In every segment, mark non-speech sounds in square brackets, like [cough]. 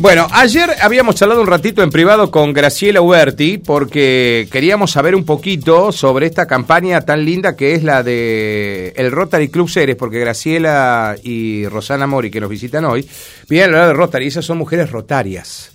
Bueno, ayer habíamos charlado un ratito en privado con Graciela Huerti porque queríamos saber un poquito sobre esta campaña tan linda que es la de el Rotary Club Ceres, porque Graciela y Rosana Mori, que nos visitan hoy, vienen a hablar de Rotary, esas son mujeres rotarias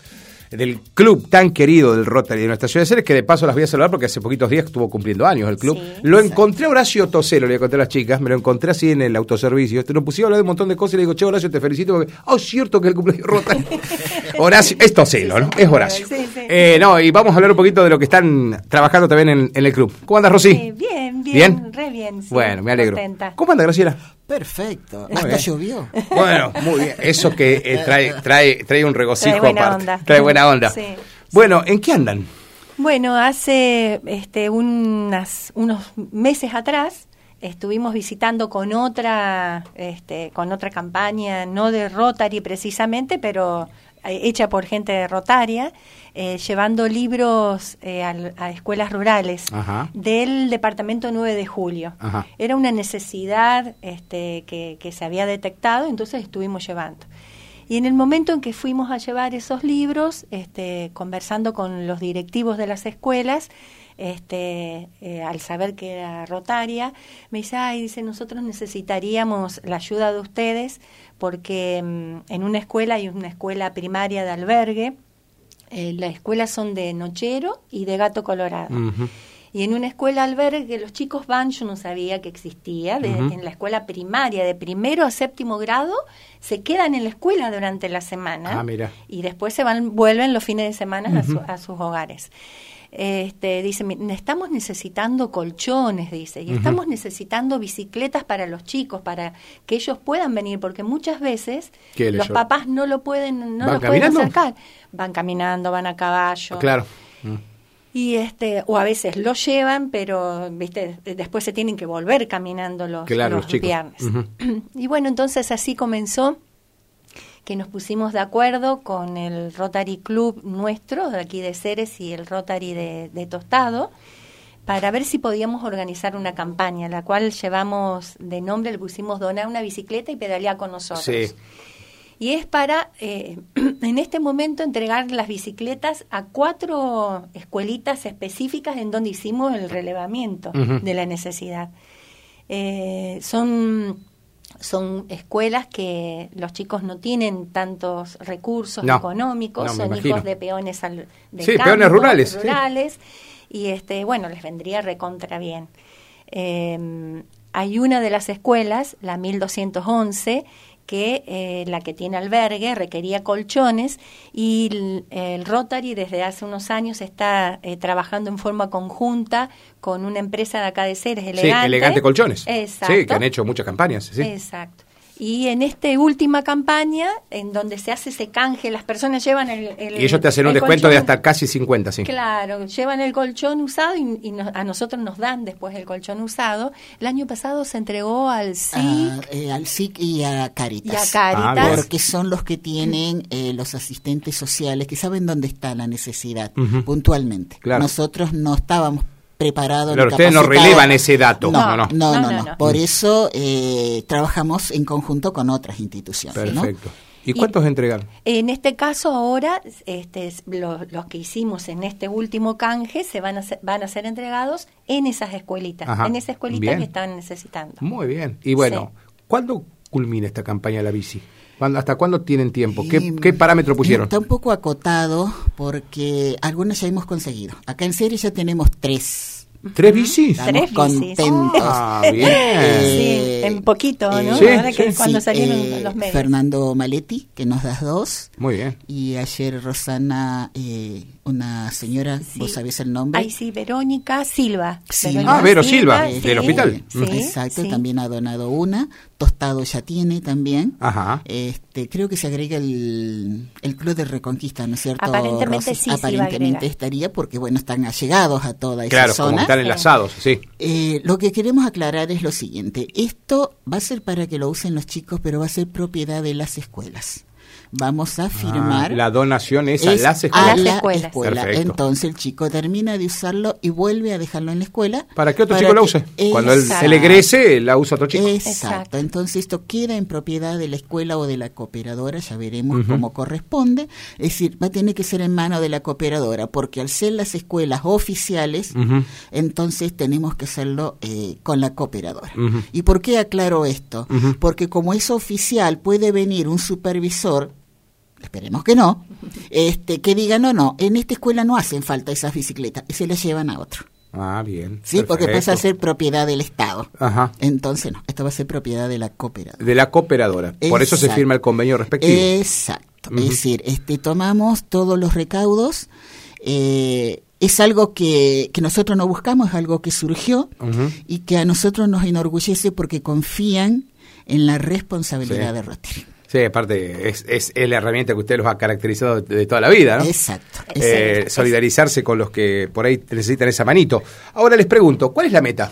del club tan querido del Rotary de nuestra ciudad de Ceres, que de paso las voy a saludar porque hace poquitos días estuvo cumpliendo años el club. Sí, lo encontré a Horacio Toselo, le conté a las chicas, me lo encontré así en el autoservicio. Este, nos pusimos a hablar de un montón de cosas y le digo, che, Horacio, te felicito porque, oh, es cierto que el cumpleaños Rotary. [laughs] Horacio, es Toselo, ¿no? Es Horacio. Eh, no, y vamos a hablar un poquito de lo que están trabajando también en, en el club. ¿Cómo andas, Rosy? Eh, bien, bien, ¿Bien? re bien. sí, bueno, me alegro. contenta. ¿Cómo anda, Graciela? Perfecto. Muy Hasta bien. llovió. Bueno, muy bien. Eso que eh, trae, trae, trae un regocijo Trae buena aparte. onda. Trae buena onda. Sí. Bueno, ¿en qué andan? Bueno, hace este, unas, unos meses atrás estuvimos visitando con otra, este, con otra campaña, no de Rotary precisamente, pero hecha por gente de Rotaria, eh, llevando libros eh, a, escuelas rurales Ajá. del departamento 9 de julio. Ajá. Era una necesidad este, que, que se había detectado, entonces estuvimos llevando. Y en el momento en que fuimos a llevar esos libros, este, conversando con los directivos de las escuelas, este, eh, al saber que era Rotaria, me dice, ay, dice, nosotros necesitaríamos la ayuda de ustedes porque mm, en una escuela hay una escuela primaria de albergue, eh, las escuelas son de Nochero y de Gato Colorado. Y en una escuela albergue que los chicos van, yo no sabía que existía, de- en la escuela primaria, de primero a séptimo grado, se quedan en la escuela durante la semana Ah, mira. y después se van, vuelven los fines de semana a, su- a sus hogares. Este, dice, "Mi- estamos necesitando colchones, dice, y estamos necesitando bicicletas para los chicos, para que ellos puedan venir, porque muchas veces ¿Qué les los papás no lo pueden, no ¿Van los pueden caminando? acercar. Van caminando, van a caballo. Claro. Mm. Y este, o a veces lo llevan, pero viste, después se tienen que volver caminando los, Claro, los viernes. [clears throat] Y bueno, entonces así comenzó que nos pusimos de acuerdo con el Rotary Club nuestro, de aquí de Ceres, y el Rotary de, de Tostado, para ver si podíamos organizar una campaña, la cual llevamos de nombre, le pusimos donar una bicicleta y pedalear con nosotros. Sí. Y es para, eh, [clears throat] en este momento, entregar las bicicletas a cuatro escuelitas específicas en donde hicimos el relevamiento de la necesidad. Eh, son, son escuelas que los chicos no tienen tantos recursos No, económicos, no, son imagino. hijos de peones al, de Sí, campo, peones rurales, sí. rurales, y este, bueno, les vendría recontra bien. Eh, hay una de las escuelas, la 1211, que eh, la que tiene albergue requería colchones y el, el Rotary desde hace unos años está eh, trabajando en forma conjunta con una empresa de acá de Ceres, Elegante. Sí, elegante colchones. Exacto. Sí, que han hecho muchas campañas. Sí. Exacto. Y en esta última campaña, en donde se hace ese canje, las personas llevan el... el- Y ellos te hacen un descuento de hasta casi 50, sí. Claro, llevan el colchón usado y, y nos- a nosotros nos dan después el colchón usado. El año pasado se entregó al SIC Ah, eh, al SIC y a Caritas. y a Ah, Caritas. bien. Porque son los que tienen eh, los asistentes sociales que saben dónde está la necesidad puntualmente. Claro. Nosotros no estábamos preparados. Claro, ni ustedes no relevan ese dato. No, No, no, no. no. No, no, no, no. Por eso eh, trabajamos en conjunto con otras instituciones. ¿no? Perfecto. ¿Y cuántos entregan? En este caso ahora, este, es- lo- los que hicimos en este último canje se van a ser, van a ser entregados en esas escuelitas, Ajá, en esa escuelita bien. que están necesitando. Muy bien. Y bueno, ¿cuándo culmina esta campaña de la bici? ¿Cuándo- ¿Hasta cuándo tienen tiempo? ¿Qué, Y, qué parámetro pusieron? Está un poco acotado porque algunas ya hemos conseguido. Acá en serie ya tenemos tres. ¿Tres bicis? Tres Estamos bicis. contentos. Ah, bien. Sí, en poquito, ¿no? Sí, Ahora que sí. cuando salieron eh, los medios. Fernando Maletti, que nos das dos. Muy bien. Y ayer Rosana, eh, una señora, Sí. vos sabés el nombre. Ay, sí, Verónica Silva. Sí. Ah, Vero Silva, del hospital. Sí, Exacto, sí. también ha donado una. Tostado ya tiene también. Ajá. Este, creo que se agrega el, el Club de Reconquista, ¿no es cierto? Aparentemente Rosy? sí, Aparentemente estaría porque, bueno, están allegados a toda esa Claro, como están enlazados, sí. Eh, lo que queremos aclarar es lo siguiente. Esto va a ser para que lo usen los chicos, pero va a ser propiedad de las escuelas. Vamos a firmar. Ah, la donación es, a las a escuelas. la escuelas. escuela. Entonces el chico termina de usarlo y vuelve a dejarlo en la escuela. Para que otro chico la que- use. Cuando él se le egrese, la usa otro chico. Exacto. Exacto. Entonces esto queda en propiedad de la escuela o de la cooperadora, ya veremos cómo corresponde. Es decir, va a tener que ser en mano de la cooperadora, porque al ser las escuelas oficiales, entonces tenemos que hacerlo eh, con la cooperadora. ¿Y por qué aclaro esto? Porque como es oficial, puede venir un supervisor esperemos que no, este, que diga, no, no, en esta escuela no hacen falta esas bicicletas, y se las llevan a otro. Ah, bien. Sí, porque pasa a ser propiedad del Estado. Ajá. Entonces, no, esto va a ser propiedad de la cooperadora. De la cooperadora. Por eso se firma el convenio respectivo. Exacto. Ujú. Es decir, este, tomamos todos los recaudos. eh, es algo que, que nosotros no buscamos, es algo que surgió y que a nosotros nos enorgullece porque confían en la responsabilidad Sí. de Rotary. Sí, aparte, es, es, es la herramienta que usted los ha caracterizado de, toda la vida, ¿no? Exacto. Eh, exacto. solidarizarse con los que por ahí necesitan esa manito. Ahora les pregunto, ¿cuál es la meta?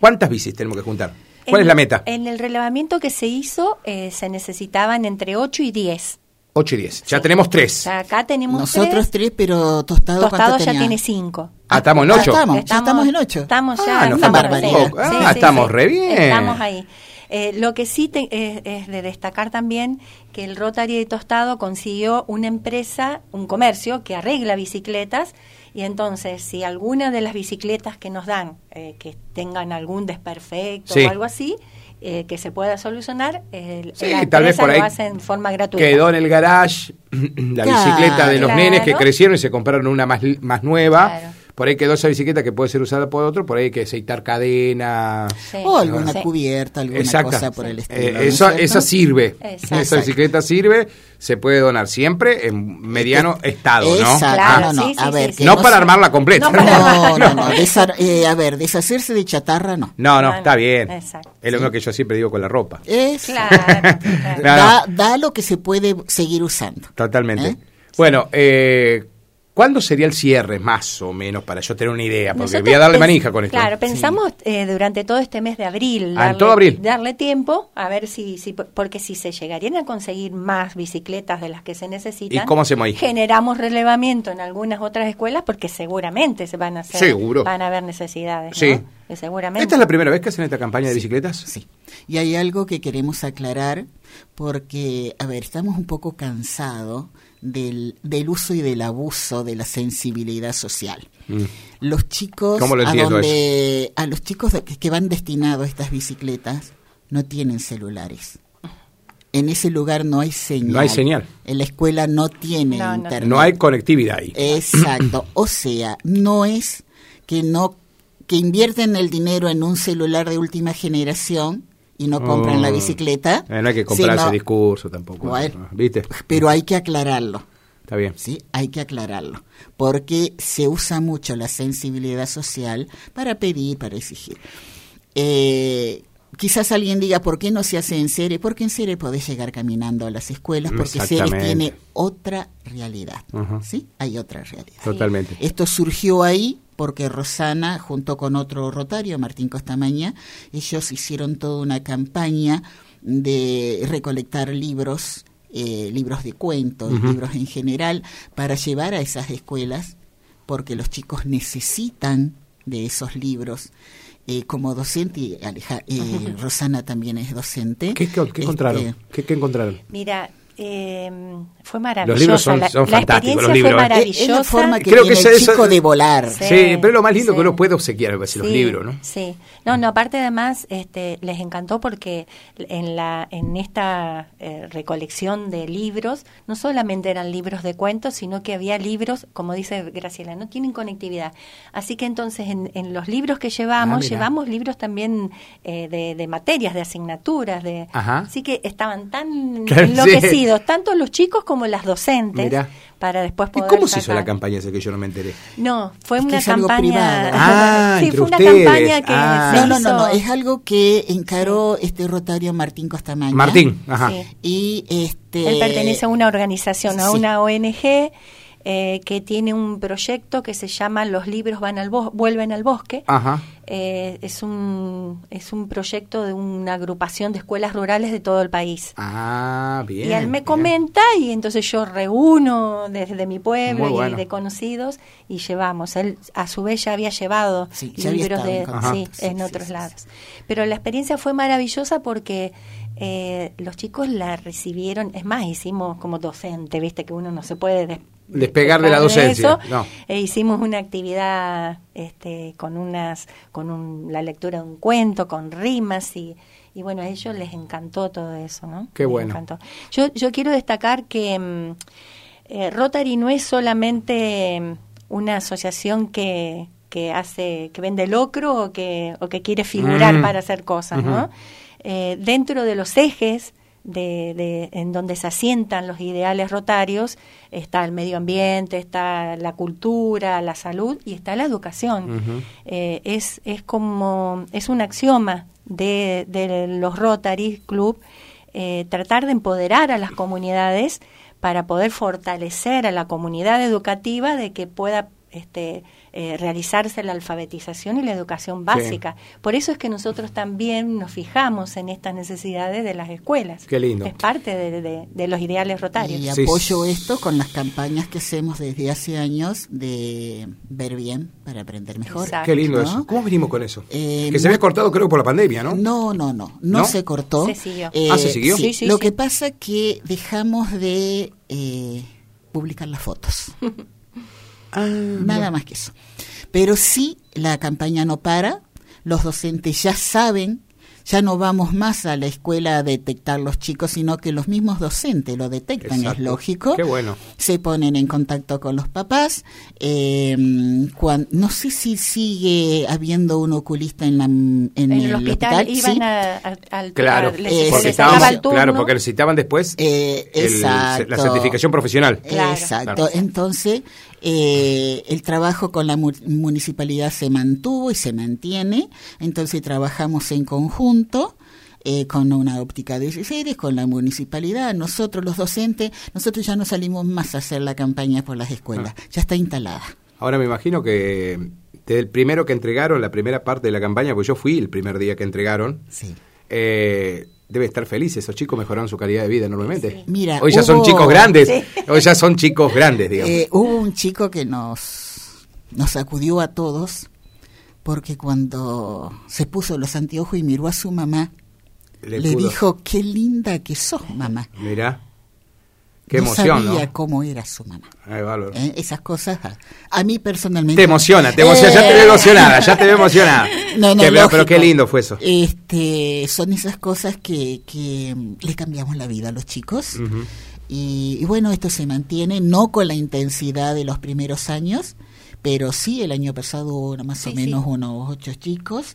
¿Cuántas bicis tenemos que juntar? ¿Cuál En- es la meta? En el relevamiento que se hizo eh, se necesitaban entre 8 y 10. 8 y 10. Ya Sí. tenemos O 3. sea, acá tenemos Nosotros tres. tres, pero Tostado, Tostado ¿cuánto ya tenía? tiene 5. Ah, estamos en Ah, 8. estamos, ya estamos en ocho. Estamos Ah, ya. no estamos, falta sí. Ah, Sí, sí, estamos sí. re bien. Estamos ahí. Eh, lo que sí te- es, es de destacar también que el Rotary de Tostado consiguió una empresa, un comercio que arregla bicicletas y entonces si alguna de las bicicletas que nos dan eh, que tengan algún desperfecto Sí. o algo así eh, que se pueda solucionar, el, Sí, la tal vez por ahí lo hace en forma gratuita. Quedó en el garage [clears throat] la Claro. bicicleta de los Claro. nenes que crecieron y se compraron una más, más nueva. Claro. Por ahí quedó esa bicicleta que puede ser usada por otro, por ahí hay que aceitar cadena. Sí. O alguna Sí. cubierta, alguna Exacto. cosa por el Eh, estilo. ¿no es eso, cierto? esa sirve. Exacto. Esa bicicleta sirve, se puede donar siempre en mediano estado, ¿no? Exacto, Claro, no, no, sí, a sí, ver, sí, que sí. No no para armarla completa. No No, no, [laughs] no, desar- eh, a ver, deshacerse de chatarra no. No, no, No, está bien. Exacto. Es lo mismo que yo siempre digo con la ropa. Es. [laughs] Claro. da, da lo que se puede seguir usando. Totalmente. ¿Eh? Bueno, eh, ¿cuándo sería el cierre, más o menos, para yo tener una idea? Porque Nosotros voy a darle manija con esto. Claro, pensamos eh, durante todo este mes de abril. Ah, en todo abril. Darle tiempo, a ver si, si, porque si se llegarían a conseguir más bicicletas de las que se necesitan. ¿Y cómo hacemos ahí? Generamos relevamiento en algunas otras escuelas porque seguramente se van a hacer. Seguro. Van a haber necesidades. Sí. ¿no? Que seguramente. ¿Esta es la primera vez que hacen esta campaña de bicicletas? Sí. Y hay algo que queremos aclarar porque, a ver, estamos un poco cansados del, del uso y del abuso de la sensibilidad social. Mm. Los chicos ¿Cómo lo a donde a los chicos de- que van destinados a estas bicicletas no tienen celulares. En ese lugar no hay señal. No hay señal. En la escuela no tiene no. internet. No hay conectividad ahí. Exacto. [clears throat] O sea, no es que no que invierten el dinero en un celular de última generación y no compran la Oh. bicicleta. Eh, no hay que comprar sino- ese discurso tampoco. Bueno. ¿Viste? Pero hay que aclararlo. Está bien. Sí, hay que aclararlo, porque se usa mucho la sensibilidad social para pedir, para exigir. Eh, quizás alguien diga, ¿por qué no se hace en serie? Porque en serie podés llegar caminando a las escuelas, porque serie Exactamente. tiene otra realidad. ¿Sí? Hay otra realidad. Totalmente. Esto surgió ahí porque Rosana, junto con otro rotario, Martín Costamaña, ellos hicieron toda una campaña de recolectar libros, eh, libros de cuentos, libros en general, para llevar a esas escuelas, porque los chicos necesitan de esos libros. Eh, como docente, y Aleja- eh, Rosana también es docente. ¿Qué, qué- qué Este, encontraron? ¿Qué, qué encontraron? Mira, eh, fue maravilloso. Los libros son- la, son la fantásticos, experiencia los libros, fue ¿eh? maravillosa. Es la forma que Creo tiene que el chico de volar. Sí. Sí, pero es lo más lindo sí. que uno puede obsequiar veces los libros, ¿no? Sí. No, no, aparte además este, les encantó porque en la en esta eh, recolección de libros no solamente eran libros de cuentos, sino que había libros, como dice Graciela, no tienen conectividad. Así que entonces en, en los libros que Ah, llevamos, mira. llevamos libros también eh, de, de materias, de asignaturas, de Ajá. así que estaban tan [laughs] Claro, tanto los chicos como las docentes, para después ¿Y cómo se hizo la campaña esa que yo no me enteré? No, fue Es que una campaña. privado. [laughs] Ah, sí, entre fue una ustedes. campaña que Ah. se No, no, no, no, es algo que encaró este rotario Martín Costamaña. Martín, ajá. Sí. Y este. Él pertenece a una organización, a sí. una ONG eh, que tiene un proyecto que se llama Los libros van al vuelven al bosque. Ajá. Eh, es, un, es un proyecto de una agrupación de escuelas rurales de todo el país. Ah, bien. y él me bien. comenta y entonces yo reúno desde mi pueblo bueno. y de conocidos y llevamos. Él a su vez ya había llevado Sí, ya había libros de en sí, Sí, en otros lados. Pero la experiencia fue maravillosa porque eh, los chicos la recibieron, es más, hicimos como docente, viste que uno no se puede des- Despegar de la docencia, eso. no. E hicimos una actividad este, con unas, con un- la lectura de un cuento, con rimas y, y bueno, a ellos les encantó todo eso, ¿no? Qué Les bueno. encantó. Yo, yo quiero destacar que mm, eh, Rotary no es solamente mm, una asociación que, que hace, que vende locro o que, o que quiere figurar Mm. para hacer cosas, ¿no? Eh, dentro de los ejes de, de- en donde se asientan los ideales rotarios está el medio ambiente, está la cultura, la salud y está la educación. Eh, es, es como, es un axioma de, de los Rotary Club eh, tratar de empoderar a las comunidades para poder fortalecer a la comunidad educativa de que pueda este, eh, realizarse la alfabetización y la educación básica. Por eso es que nosotros también nos fijamos en estas necesidades de las escuelas. Qué lindo. Es parte de, de- de los ideales rotarios. Y Sí. apoyo esto con las campañas que hacemos desde hace años de ver bien para aprender mejor. Exacto. Qué lindo ¿no? eso. ¿Cómo venimos con eso? Eh, que se había cortado creo por la pandemia, ¿no? No, no, no, no, ¿No? se cortó. Se siguió. Ah, ¿se siguió? Sí, sí, lo sí. que pasa que dejamos de eh, publicar las fotos. [laughs] Ah, Nada más que eso. Pero sí, la campaña no para. Los docentes ya saben, ya no vamos más a la escuela a detectar los chicos, sino que los mismos docentes lo detectan, Exacto. es lógico. Qué bueno. Se ponen en contacto con los papás. Eh, no sé si sigue habiendo un oculista en, la, en, en el, hospital, sí. iban a, a- al Claro, a- les- Eh, porque les sacaba estábamos, el turno. claro, porque necesitaban después Eh, el- la certificación profesional. Claro. Exacto. Claro. Entonces, eh, el trabajo con la mu- municipalidad se mantuvo y se mantiene. Entonces, trabajamos en conjunto. eh, con una óptica de seres, con la municipalidad, nosotros los docentes, nosotros ya no salimos más a hacer la campaña por las escuelas, Ah. ya está instalada. Ahora me imagino que desde el primero que entregaron, la primera parte de la campaña, pues yo fui el primer día que entregaron, Sí. Eh, debe estar feliz, esos chicos mejoraron su calidad de vida enormemente. Sí. Mira, Hoy ya son chicos grandes, Sí. hoy ya son chicos grandes, digamos. Eh, hubo un chico que nos, nos sacudió a todos porque cuando se puso los anteojos y miró a su mamá, le, pudo- dijo, qué linda que sos, mamá. Mirá, qué no emoción, sabía ¿no? cómo era su mamá. Ay, bárbaro. ¿eh? Esas cosas a, a mí personalmente... Te emociona, te emociona, ya te veo Eh, emocionada, ya te veo emocionada. [laughs] No, no, Qué- pero, qué lindo fue eso. Este, son esas cosas que, que le cambiamos la vida a los chicos. Y, y bueno, esto se mantiene, no con la intensidad de los primeros años, pero sí, el año pasado hubo más Sí, o menos sí. unos ocho chicos.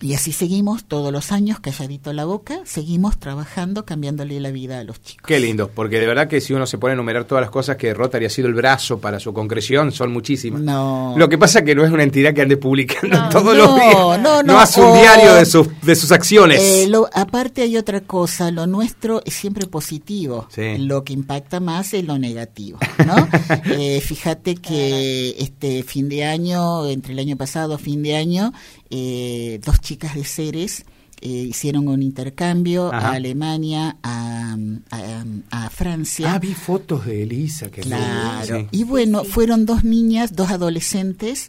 Y así seguimos todos los años, calladito la boca, seguimos trabajando, cambiándole la vida a los chicos. Qué lindo, porque de verdad que si uno se pone a enumerar todas las cosas que Rotary ha sido el brazo para su concreción, son muchísimas. No. Lo que pasa es que no es una entidad que ande publicando No. [laughs] todos No, los días. no, no. hace un O- diario de sus, de sus acciones. Eh, lo- aparte hay otra cosa, lo nuestro es siempre positivo, Sí. lo que impacta más es lo negativo, ¿no? [laughs] Eh, fíjate que este fin de año, entre el año pasado, fin de año, eh, dos chicas de Ceres eh, hicieron un intercambio Ajá. a Alemania, a, a- a Francia. ah, vi fotos de Elisa. Que Claro. sí. Y bueno, Sí. fueron dos niñas, dos adolescentes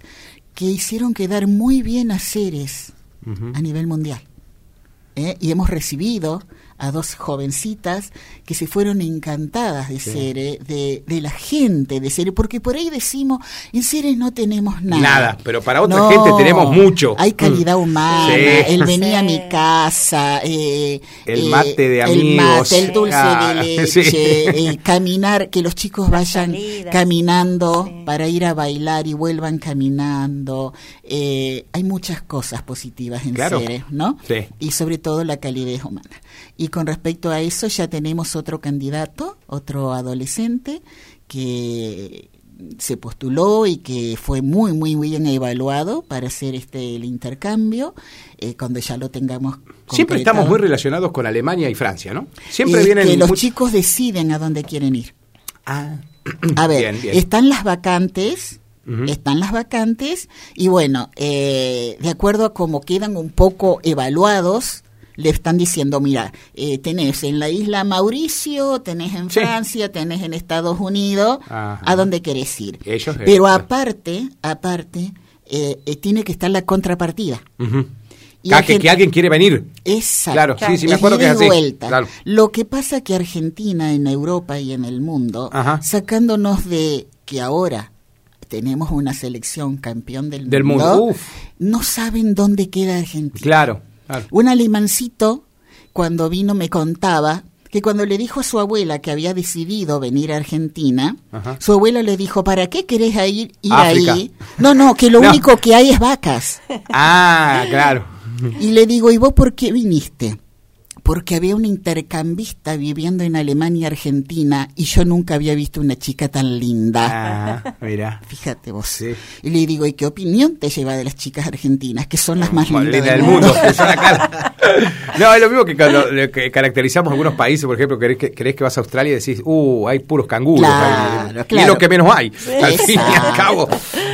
que hicieron quedar muy bien a Ceres a nivel mundial. ¿eh? Y hemos recibido a dos jovencitas que se fueron encantadas de Sí. Ceres, de, de la gente de Ceres, porque por ahí decimos, en Ceres no tenemos nada. Nada, pero para otra No, gente tenemos mucho. Hay calidad Mm. humana, Sí. él venía a mi casa, eh, El eh, mate de el amigos. mate, el dulce Ah, [laughs] de leche, sí. eh, caminar, que los chicos vayan caminando Sí. para ir a bailar y vuelvan caminando. Eh, hay muchas cosas positivas en Claro. Ceres, ¿no? Sí. Y sobre todo la calidez humana. Y con respecto a eso ya tenemos otro candidato, otro adolescente que se postuló y que fue muy muy muy bien evaluado para hacer este el intercambio eh, cuando ya lo tengamos Siempre estamos muy relacionados con Alemania y Francia, ¿no? Siempre Eh, vienen que los chicos deciden a dónde quieren ir Ah. a ver Bien, bien. están las vacantes están las vacantes y bueno, eh, de acuerdo a cómo quedan un poco evaluados, le están diciendo, mira, eh, tenés en la isla Mauricio, tenés en Sí. Francia, tenés en Estados Unidos, Ajá. ¿a dónde querés ir? Ellos, eh, Pero claro. aparte, aparte, eh, eh, tiene que estar la contrapartida. Ujú. Y que, que alguien quiere venir. Exacto. Claro, sí, sí, me acuerdo que es así. vuelta. Claro. Lo que pasa que Argentina en Europa y en el mundo, Ajá. sacándonos de que ahora tenemos una selección campeón del, Del mundo, uf. no saben dónde queda Argentina. Claro, claro. Un alemancito, cuando vino, me contaba que cuando le dijo a su abuela que había decidido venir a Argentina, Ajá. su abuela le dijo, ¿para qué querés ir, ir África. ahí? No, no, que lo [laughs] No. único que hay es vacas. Ah, claro. Y le digo, ¿y vos por qué viniste? Porque había un intercambista viviendo en Alemania y Argentina y yo nunca había visto una chica tan linda. Ah, mira. [laughs] Fíjate vos. Sí. Y le digo, ¿y qué opinión te lleva de las chicas argentinas, que son las más lindas linda del mundo? mundo. que son la [laughs] cara. No, es lo mismo que cuando que caracterizamos algunos países, por ejemplo, querés que, vas a Australia y decís, uh, hay puros canguros. Claro. Y claro. lo que menos hay. Al fin y al cabo.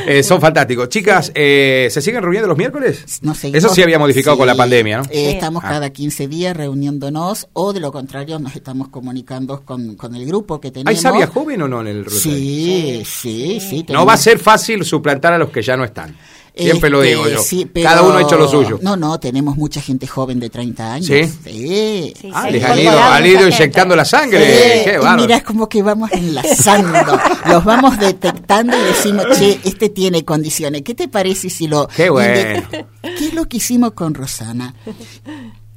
Eh, son fantásticos. Chicas, eh, ¿se siguen reuniendo los miércoles? Nos seguimos- Eso sí había modificado con la pandemia, ¿no? eh. Estamos Ah. cada 15 días reuniéndonos o de lo contrario nos estamos comunicando con, con el grupo que tenemos. ¿Hay sabia joven o no en el Rotary? Sí, sí, sí. No va a ser fácil suplantar a los que ya no están. Siempre lo Este, digo yo. sí, pero- Cada uno ha hecho lo suyo. No, no, tenemos mucha gente joven de 30 años. ¿Sí? Sí. Sí, Ah, les ha han ido, han inyectando la sangre. Sí, Qué y mira, es como que vamos enlazando. [laughs] Los vamos detectando y decimos, che, este tiene condiciones. ¿Qué te parece si lo... Qué bueno. ¿Qué es lo que hicimos con Rosana?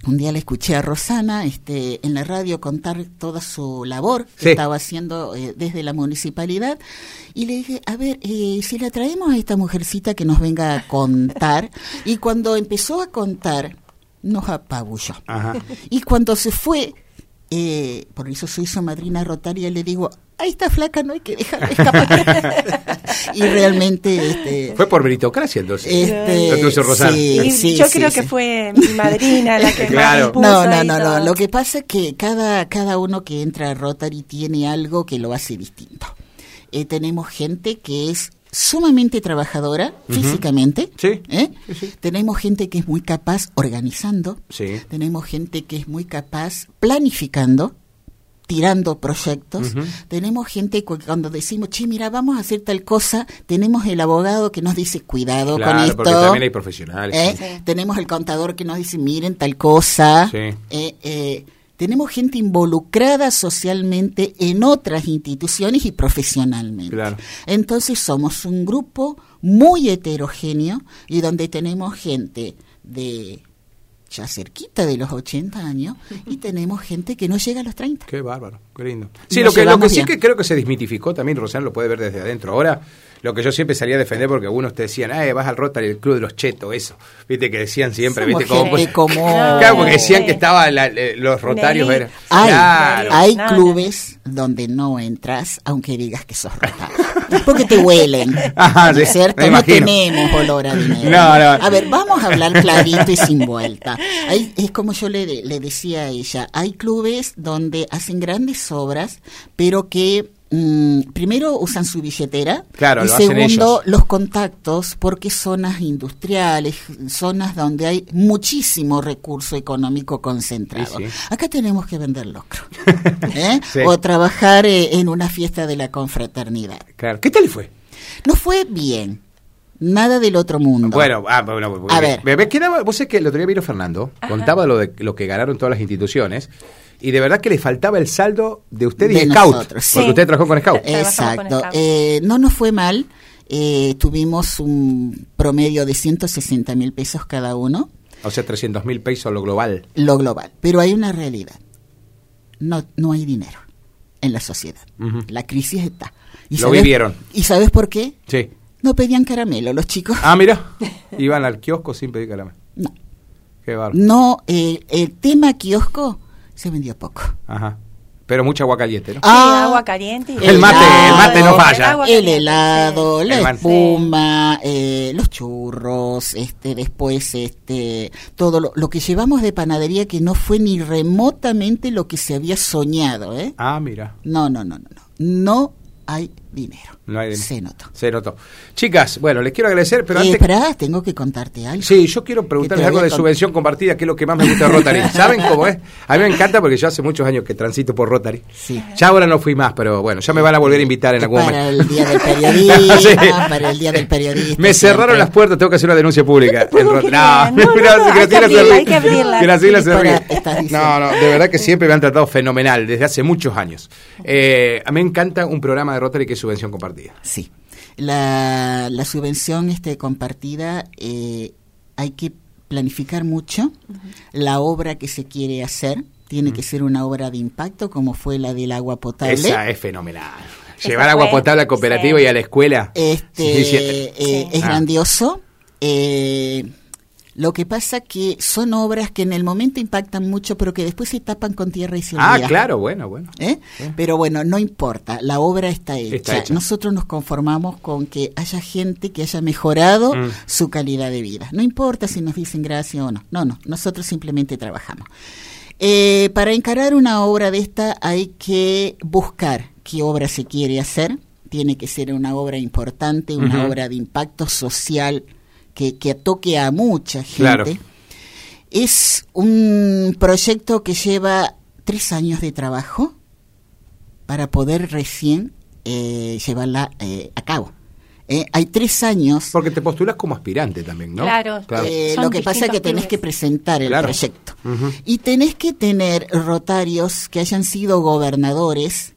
Un día le escuché a Rosana este, en la radio contar toda su labor que estaba haciendo eh, desde la municipalidad y le dije, a ver, eh, si la traemos a esta mujercita que nos venga a contar. Y cuando empezó a contar, nos apabulló. Ajá. Y cuando se fue, eh, por eso soy su madrina rotaria, le digo, a esta flaca no hay que dejarla escapar. [laughs] y realmente, este, Fue por meritocracia entonces. este, Rosana. sí, sí, yo sí, creo sí. que fue mi madrina la que [laughs] Claro. No, no, no, no. Lo que pasa es que cada, cada uno que entra a Rotary tiene algo que lo hace distinto. Eh, tenemos gente que es sumamente trabajadora físicamente. Sí. ¿eh? Sí, sí. Tenemos gente que es muy capaz organizando. Sí. Tenemos gente que es muy capaz planificando, tirando proyectos. Tenemos gente que cuando decimos, che, mira, vamos a hacer tal cosa, tenemos el abogado que nos dice, cuidado con Claro, esto. porque también hay profesionales. ¿eh? Sí. Tenemos el contador que nos dice, miren tal cosa. Sí. Eh, eh, tenemos gente involucrada socialmente en otras instituciones y profesionalmente. Claro. Entonces somos un grupo muy heterogéneo y donde tenemos gente de ya cerquita de los 80 años y tenemos gente que no llega a los 30. Qué bárbaro, qué lindo. Sí, nos lo que, lo que sí bien. que creo que se desmitificó también, Rosana lo puede ver desde adentro. Ahora, lo que yo siempre salía a defender porque algunos te decían, eh, vas al Rotary, el club de los chetos, eso. Viste que decían siempre, Somos viste cómo. como- [laughs] Claro, porque decían que estaban los rotarios. Era, Hay, claro. hay No, no. clubes donde no entras aunque digas que sos rotario. Porque te huelen. [laughs] Ajá, ¿no es cierto? No tenemos olor a dinero. No, no. A ver, vamos a hablar clarito y sin vuelta. Hay- es como yo le, le decía a ella, hay clubes donde hacen grandes obras, pero que mm, primero usan su billetera Claro, y lo hacen segundo ellos. los contactos porque zonas industriales, zonas donde hay muchísimo recurso económico concentrado. Sí, sí. Acá tenemos que vender locro. [laughs] ¿eh? Sí. O trabajar eh, en una fiesta de la confraternidad. Claro. ¿Qué tal fue? No fue bien. Nada del otro mundo. Bueno, ah, bueno, A ver. ¿ves que nada- vos sabés que el otro día vino Fernando, contaba lo de lo que ganaron todas las instituciones, y de verdad que le faltaba el saldo de usted y De Scout, nosotros, porque sí. usted trabajó con Scout. Exacto. Scout. Eh, no nos fue mal. Eh, tuvimos un promedio de 160 mil pesos cada uno, O sea, 300 mil pesos lo global. lo global. Pero hay una realidad. No, no hay dinero en la sociedad. La crisis está. Lo vivieron. ¿Y sabes por qué? Sí. No pedían caramelo los chicos. Ah, mira. [laughs] Iban al kiosco sin pedir caramelo. No. Qué bárbaro. No, eh, el tema kiosco se vendió poco. Ajá. Pero mucha agua caliente, ¿no? Sí, agua caliente. y- El mate, el mate no falla. El helado, sí. la El espuma, eh, los churros, este, después, este, todo lo, lo que llevamos de panadería que no fue ni remotamente lo que se había soñado, ¿eh? Ah, mira. No, no, no, no, no. No hay dinero. No hay dinero. Se notó. Se notó. Chicas, bueno, les quiero agradecer, pero Eh, antes... espera, tengo que contarte algo. Sí, yo quiero preguntarles algo de con- subvención compartida, que es lo que más me gusta de Rotary. [laughs] ¿Saben cómo es? A mí me encanta porque yo hace muchos años que transito por Rotary. Sí. Ya ahora no fui más, pero bueno, ya me van a volver a invitar en algún para momento. el día del [laughs] periodista, Sí. para el día del periodista. Me cerraron siempre. las puertas, tengo que hacer una denuncia pública. No, no, no. No, no, de verdad que siempre me han tratado fenomenal, desde hace muchos años. Eh, a mí me encanta un programa de Rotary que subvención compartida. Sí. La, la subvención este, compartida eh, hay que planificar mucho la obra que se quiere hacer. Tiene que ser una obra de impacto como fue la del agua potable. Esa es fenomenal. Esa Llevar agua fue- potable al cooperativo sí. y a la escuela. Este, Sí, sí. eh, Sí. Es Ah. grandioso. Eh, lo que pasa que son obras que en el momento impactan mucho, pero que después se tapan con tierra y se Ah, claro, bueno, bueno. ¿Eh? Pero bueno, no importa, la obra está hecha. Está hecha. Nosotros nos conformamos con que haya gente que haya mejorado Mm. su calidad de vida. No importa si nos dicen gracias o no. No, no, nosotros simplemente trabajamos. Eh, para encarar una obra de esta hay que buscar qué obra se quiere hacer. Tiene que ser una obra importante, una obra de impacto social que, que toque a mucha gente. Claro. Es un proyecto que lleva tres años de trabajo para poder recién eh, llevarla eh, a cabo. Eh, hay tres años. Porque te postulas como aspirante también, ¿no? Claro. eh, Son lo que pasa es que tenés que presentar el Claro. proyecto. Y tenés que tener rotarios que hayan sido gobernadores,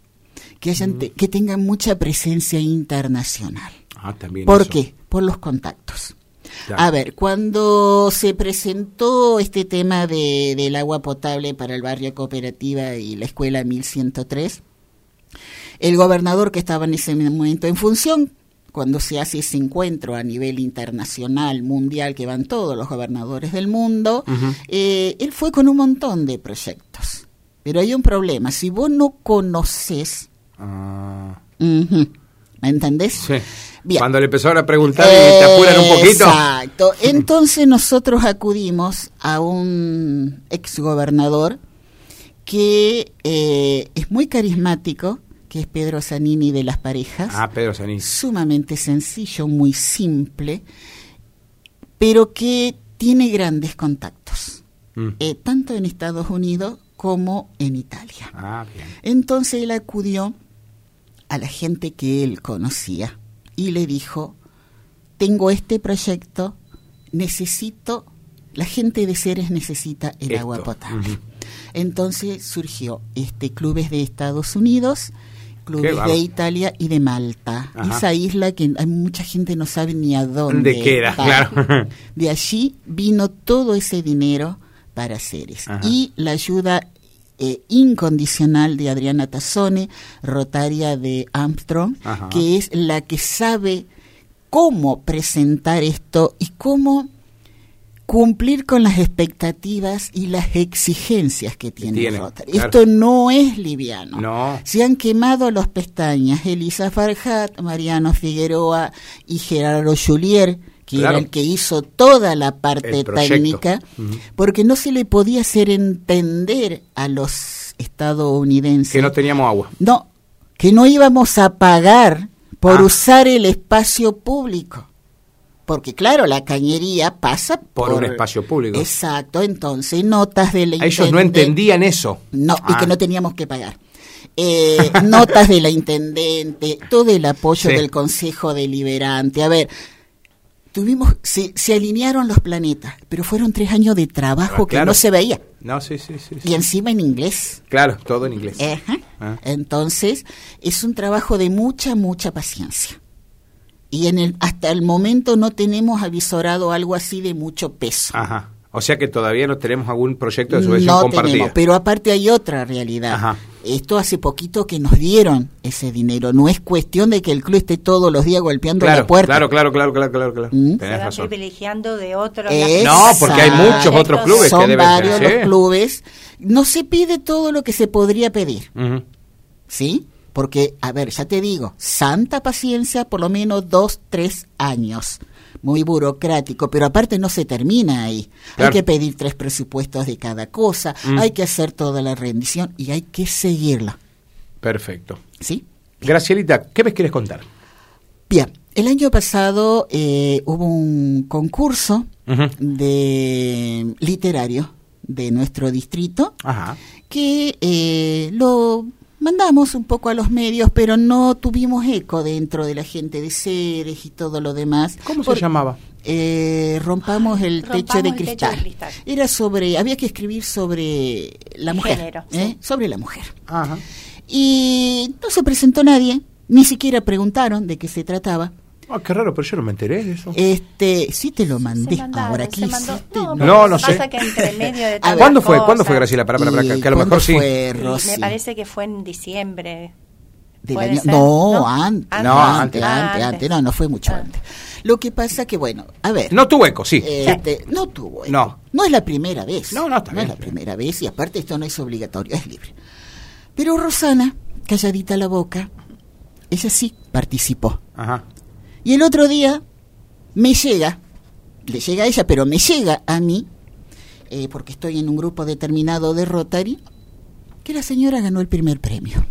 que, hayan te- que tengan mucha presencia internacional. Ah, también. ¿Por eso. qué? Por los contactos. Claro. A ver, cuando se presentó este tema de, del agua potable para el barrio cooperativa y la escuela 1103, el gobernador que estaba en ese momento en función, cuando se hace ese encuentro a nivel internacional, mundial, que van todos los gobernadores del mundo, eh, él fue con un montón de proyectos. Pero hay un problema, si vos no conoces, Ah, ¿me entendés? sí. Bien. Cuando le empezaron a preguntar y te apuran un poquito. Exacto. Entonces nosotros acudimos a un exgobernador que eh, es muy carismático, que es Pedro Zanini de las parejas, Ah, Pedro Sanís. sumamente sencillo, muy simple, pero que tiene grandes contactos, Mm. eh, tanto en Estados Unidos como en Italia. Ah, bien. Entonces él acudió a la gente que él conocía y le dijo, tengo este proyecto, necesito, la gente de Ceres necesita el Esto, agua potable. Entonces surgió este clubes de Estados Unidos, clubes de Italia y de Malta. Ajá. Esa isla que hay mucha gente no sabe ni a dónde ¿Dónde queda? Claro. De allí vino todo ese dinero para Ceres. Ajá. Y la ayuda eh, incondicional de Adriana Tazzone, rotaria de Armstrong, Ajá. que es la que sabe cómo presentar esto y cómo cumplir con las expectativas y las exigencias que tiene, tiene, Rotary. claro. Esto no es liviano. No. Se han quemado los pestañas Elisa Farhat, Mariano Figueroa y Gerardo Julier, que Claro. era el que hizo toda la parte técnica, porque no se le podía hacer entender a los estadounidenses Que no teníamos agua. no, que no íbamos a pagar por Ah. usar el espacio público. Porque claro, la cañería pasa Por por, un espacio público. Exacto, entonces notas de la Ellos no entendían eso. No, y Ah. que no teníamos que pagar. Eh, notas de la intendente, todo el apoyo Sí. del consejo deliberante. A ver, tuvimos, se, se alinearon los planetas, pero fueron tres años de trabajo Ah, que no se veía. No, sí, sí, sí. sí. Y encima en inglés. Claro, todo en inglés. Ajá. Ah. Entonces, es un trabajo de mucha, mucha paciencia. Y en el, hasta el momento no tenemos avisorado algo así de mucho peso. Ajá. O sea que todavía no tenemos algún proyecto de subvención no compartida. tenemos, pero aparte hay otra realidad. Ajá. Esto hace poquito que nos dieron ese dinero. No es cuestión de que el club esté todos los días golpeando claro, la puerta. claro, claro, claro, claro, claro, claro. Mm. Se va razón. privilegiando de otros. No, porque hay muchos otros clubes que Son deben varios ser, ¿sí? los clubes. No se pide todo lo que se podría pedir. ¿sí? Porque, a ver, ya te digo, santa paciencia, por lo menos dos, tres años. Muy burocrático, pero aparte no se termina ahí. Claro. Hay que pedir tres presupuestos de cada cosa, Mm. hay que hacer toda la rendición y hay que seguirla, Perfecto. ¿sí? Gracielita, ¿qué me quieres contar? Bien, el año pasado eh, hubo un concurso de literario de nuestro distrito Ajá. que eh, lo mandamos un poco a los medios, pero no tuvimos eco dentro de la gente de seres y todo lo demás. ¿Cómo Por- se llamaba? Eh, rompamos el Rompamos techo de el techo de cristal. cristal. Era sobre, había que escribir sobre la mujer, Género, ¿eh? sí. sobre la mujer. Ajá. Y no se presentó nadie, ni siquiera preguntaron de qué se trataba. Ah, qué raro, pero yo no me enteré de eso. Este, sí te lo mandé. Se mandaron, Ahora se ¿qué hiciste? No, No, no sé. Pasa que entre [laughs] medio de A ver, tantas ¿Cuándo fue? ¿Cuándo fue Graciela? Para, para, para, ¿Y que a lo mejor sí. Rosy? Me parece que fue en diciembre. Del ¿Puede año- ser? no, ¿No? antes, Antes. no, No, antes, antes. antes, Ah, antes, no, no fue mucho Ah. antes. Lo que pasa que, bueno, a ver. No tuvo eco, sí. Este, no tuvo. eco. No. No es la primera vez. No, no, está bien. es la primera vez y aparte esto no es obligatorio, es libre. Pero Rosana, calladita la boca, ella sí participó. Ajá. Y el otro día me llega, le llega a ella, pero me llega a mí, eh, porque estoy en un grupo determinado de Rotary, que la señora ganó el primer premio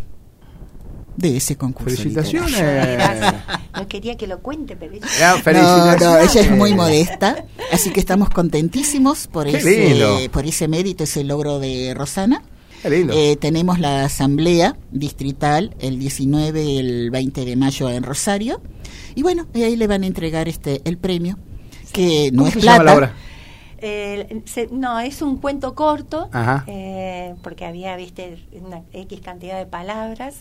de ese concurso. Felicitaciones. [laughs] No quería que lo cuente, pero ella- Ya, No, ella es muy modesta, así que estamos contentísimos por Qué ese, lindo. por ese mérito, ese logro de Rosana. Lindo. Eh, tenemos la asamblea distrital el 19 y el 20 de mayo en Rosario. Y bueno, y ahí le van a entregar este el premio, que no ¿Cómo es se plata. llama la obra? Eh, se- no, es un cuento corto, eh, porque había, viste, una X cantidad de palabras.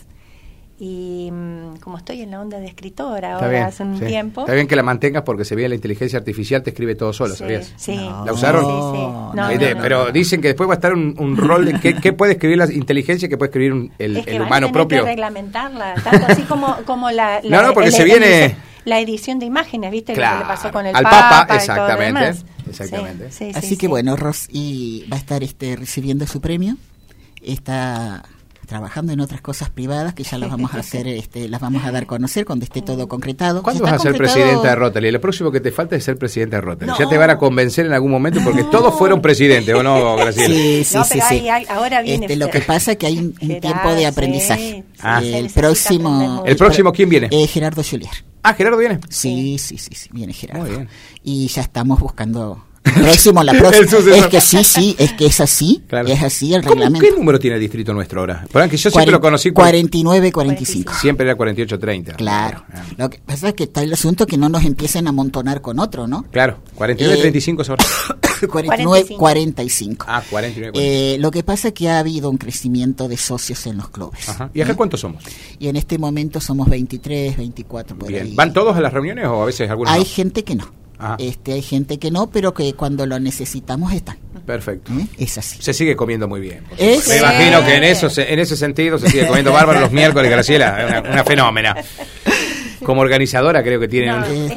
Y mm, como estoy en la onda de escritora ahora bien. hace un sí. tiempo. Está bien que la mantengas porque se ve la inteligencia artificial, te escribe todo solo, sí, ¿sabías? Sí. No. ¿La usaron? Sí, sí. No, No, no, de- no. pero dicen que después va a estar un, un rol de qué, [laughs] qué puede escribir la inteligencia y qué puede escribir un- el, es que el humano tener propio. que reglamentarla, tanto así como, como la, [laughs] No, la- no, porque el- se el- viene- la edición de imágenes, ¿viste? Claro, Lo que le pasó con el al Papa, exactamente, exactamente. Sí, sí, Así sí, que sí. bueno, Ros y va a estar este recibiendo su premio. Está trabajando en otras cosas privadas que ya las vamos a [laughs] hacer, este, las vamos a dar a conocer cuando esté todo concretado. ¿Cuándo vas a ser concretado- presidenta de Rotary? Lo próximo que te falta es ser presidenta de Rotary. No. Ya te van a convencer en algún momento porque todos fueron presidentes, ¿o no, [laughs] Graciela? Sí, sí, No, sí, pero sí. hay- hay- ahora viene Este, lo que pasa es que hay un, tiempo de aprendizaje. sí, Ah. el próximo. ¿El próximo quién viene? Eh, Gerardo Julier. Ah, Gerardo viene. Sí, sí, sí, sí, viene Gerardo. Muy bien. Y ya estamos buscando [laughs] próximo, la próxima. es que sí, sí, es que es así, Claro. es así el ¿Cómo- reglamento. ¿Qué número tiene el distrito nuestro ahora? Porque yo siempre Cuaren- lo conocí por- 49, 45. Siempre era 48-30. Claro. Ah, Lo que pasa es que está el asunto que no nos empiecen a amontonar con otro, ¿no? Claro, 49-35 es ahora. [coughs] 49, 45. Ah, 49. Eh, lo que pasa es que ha habido un crecimiento de socios en los clubes. Ajá. ¿Y acá ¿Eh? cuántos somos? Y en este momento somos 23, 24 por Bien. ahí. ¿Van todos a las reuniones o a veces algunos Hay no? gente que no. Ajá. Este, hay gente que no, pero que cuando lo necesitamos están. Perfecto. ¿eh? Es así. Se sigue comiendo muy bien. Es-. Me imagino que en eso en ese sentido se sigue comiendo bárbaro los miércoles, Graciela, una, una fenómena. Como organizadora creo que tiene No, un-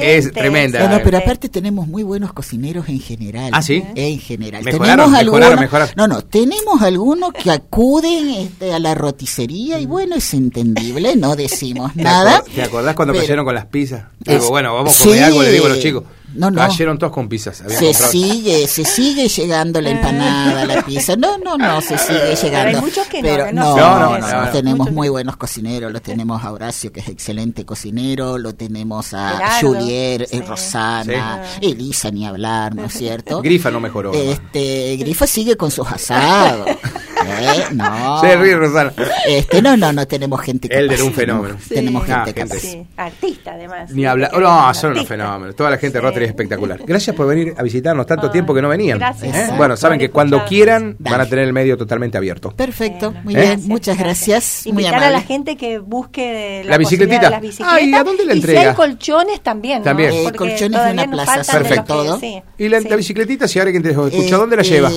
es tremenda. No, no, pero aparte tenemos muy buenos cocineros en general. ¿Ah, sí? En general. Mejoraron, tenemos mejoraron, algunos, mejoraron. No, no, tenemos algunos que acuden este, a la roticería y bueno, es entendible, no decimos [laughs] ¿Te nada. ¿Te acordás cuando pero cayeron con las pizzas? Es- Digo, bueno, vamos a comer sí. algo, le digo a los chicos. No, no. Cayeron todos con pizzas. habían Se comprado. sigue, se sigue llegando la empanada, la pizza. No, no, no, se sigue llegando. hay muchos que no, Pero que no, no no, no, tenemos muy buenos cocineros. Lo tenemos a Horacio, que es excelente cocinero. Lo tenemos a Gerardo, Julier, eh, sí. Rosana, Elisa, ni hablar, ¿no es cierto? Grifa no mejoró. Este, Grifa sigue con sus asados. [laughs] ¿Eh? No. Se ríe Rosana. Este, no, no, no tenemos gente que Elder, un fenómeno. Tenemos Sí. gente Ah, capaz. gente. Sí, artista además. Ni hablar. Que- No, son unos fenómenos. Toda la gente de. Rotary es espectacular. Gracias por venir a visitarnos tanto Ay, tiempo que no venían. gracias. ¿eh? Bueno, saben que cuando quieran van a tener el medio totalmente abierto. Perfecto, Bueno, muy ¿Eh? bien, muchas gracias. Muy Invitar amable. a la gente que busque la, La bicicletita. de las bicicletas. Ay, ¿a dónde la Y entrega? si hay colchones también. ¿no? También. Eh, colchones de una plaza Perfecto. que- todo. sí, ¿Y la, bicicletita, si alguien te escucha, Este, dónde la lleva?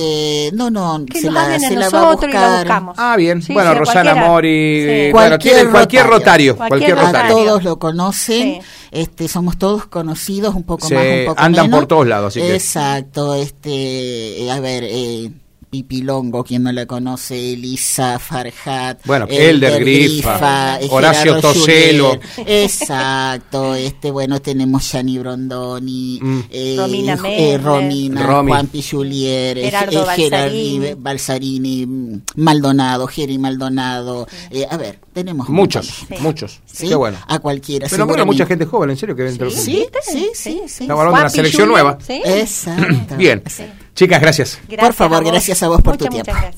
No, no, Que se la, se va a nosotros y la buscar buscamos. Ah, bien. Sí, bueno, Rosana. Mori, Sí. bueno, tiene cualquier rotario, Cualquier cualquier a rotario. todos lo conocen, Sí. este, somos todos conocidos, un poco Sí, más, un poco andan menos. por todos lados, así que- Exacto, este, a ver, eh, Pipilongo, quien no la conoce, Elisa Farhat, Bueno, Elder Grifa, Horacio Toselo. Exacto, este bueno, tenemos Gianni Brondoni, Mm. eh, Romina eh, Mendler. Romina, Romy. Juan Pichulier, Gerardo Balsarini. Gerardi Balsarini, Maldonado, Geri Maldonado, eh, a ver, tenemos Muchos, muchos. ¿Sí? Qué bueno. A cualquiera. Pero bueno, mucha gente joven, en serio, que ven Sí. Sí, sí, sí, sí. Estamos hablando de una selección nueva. ¿sí? Exacto. Bien. Chicas, gracias. Gracias Por favor, a gracias a vos por tu tiempo. Muchas gracias.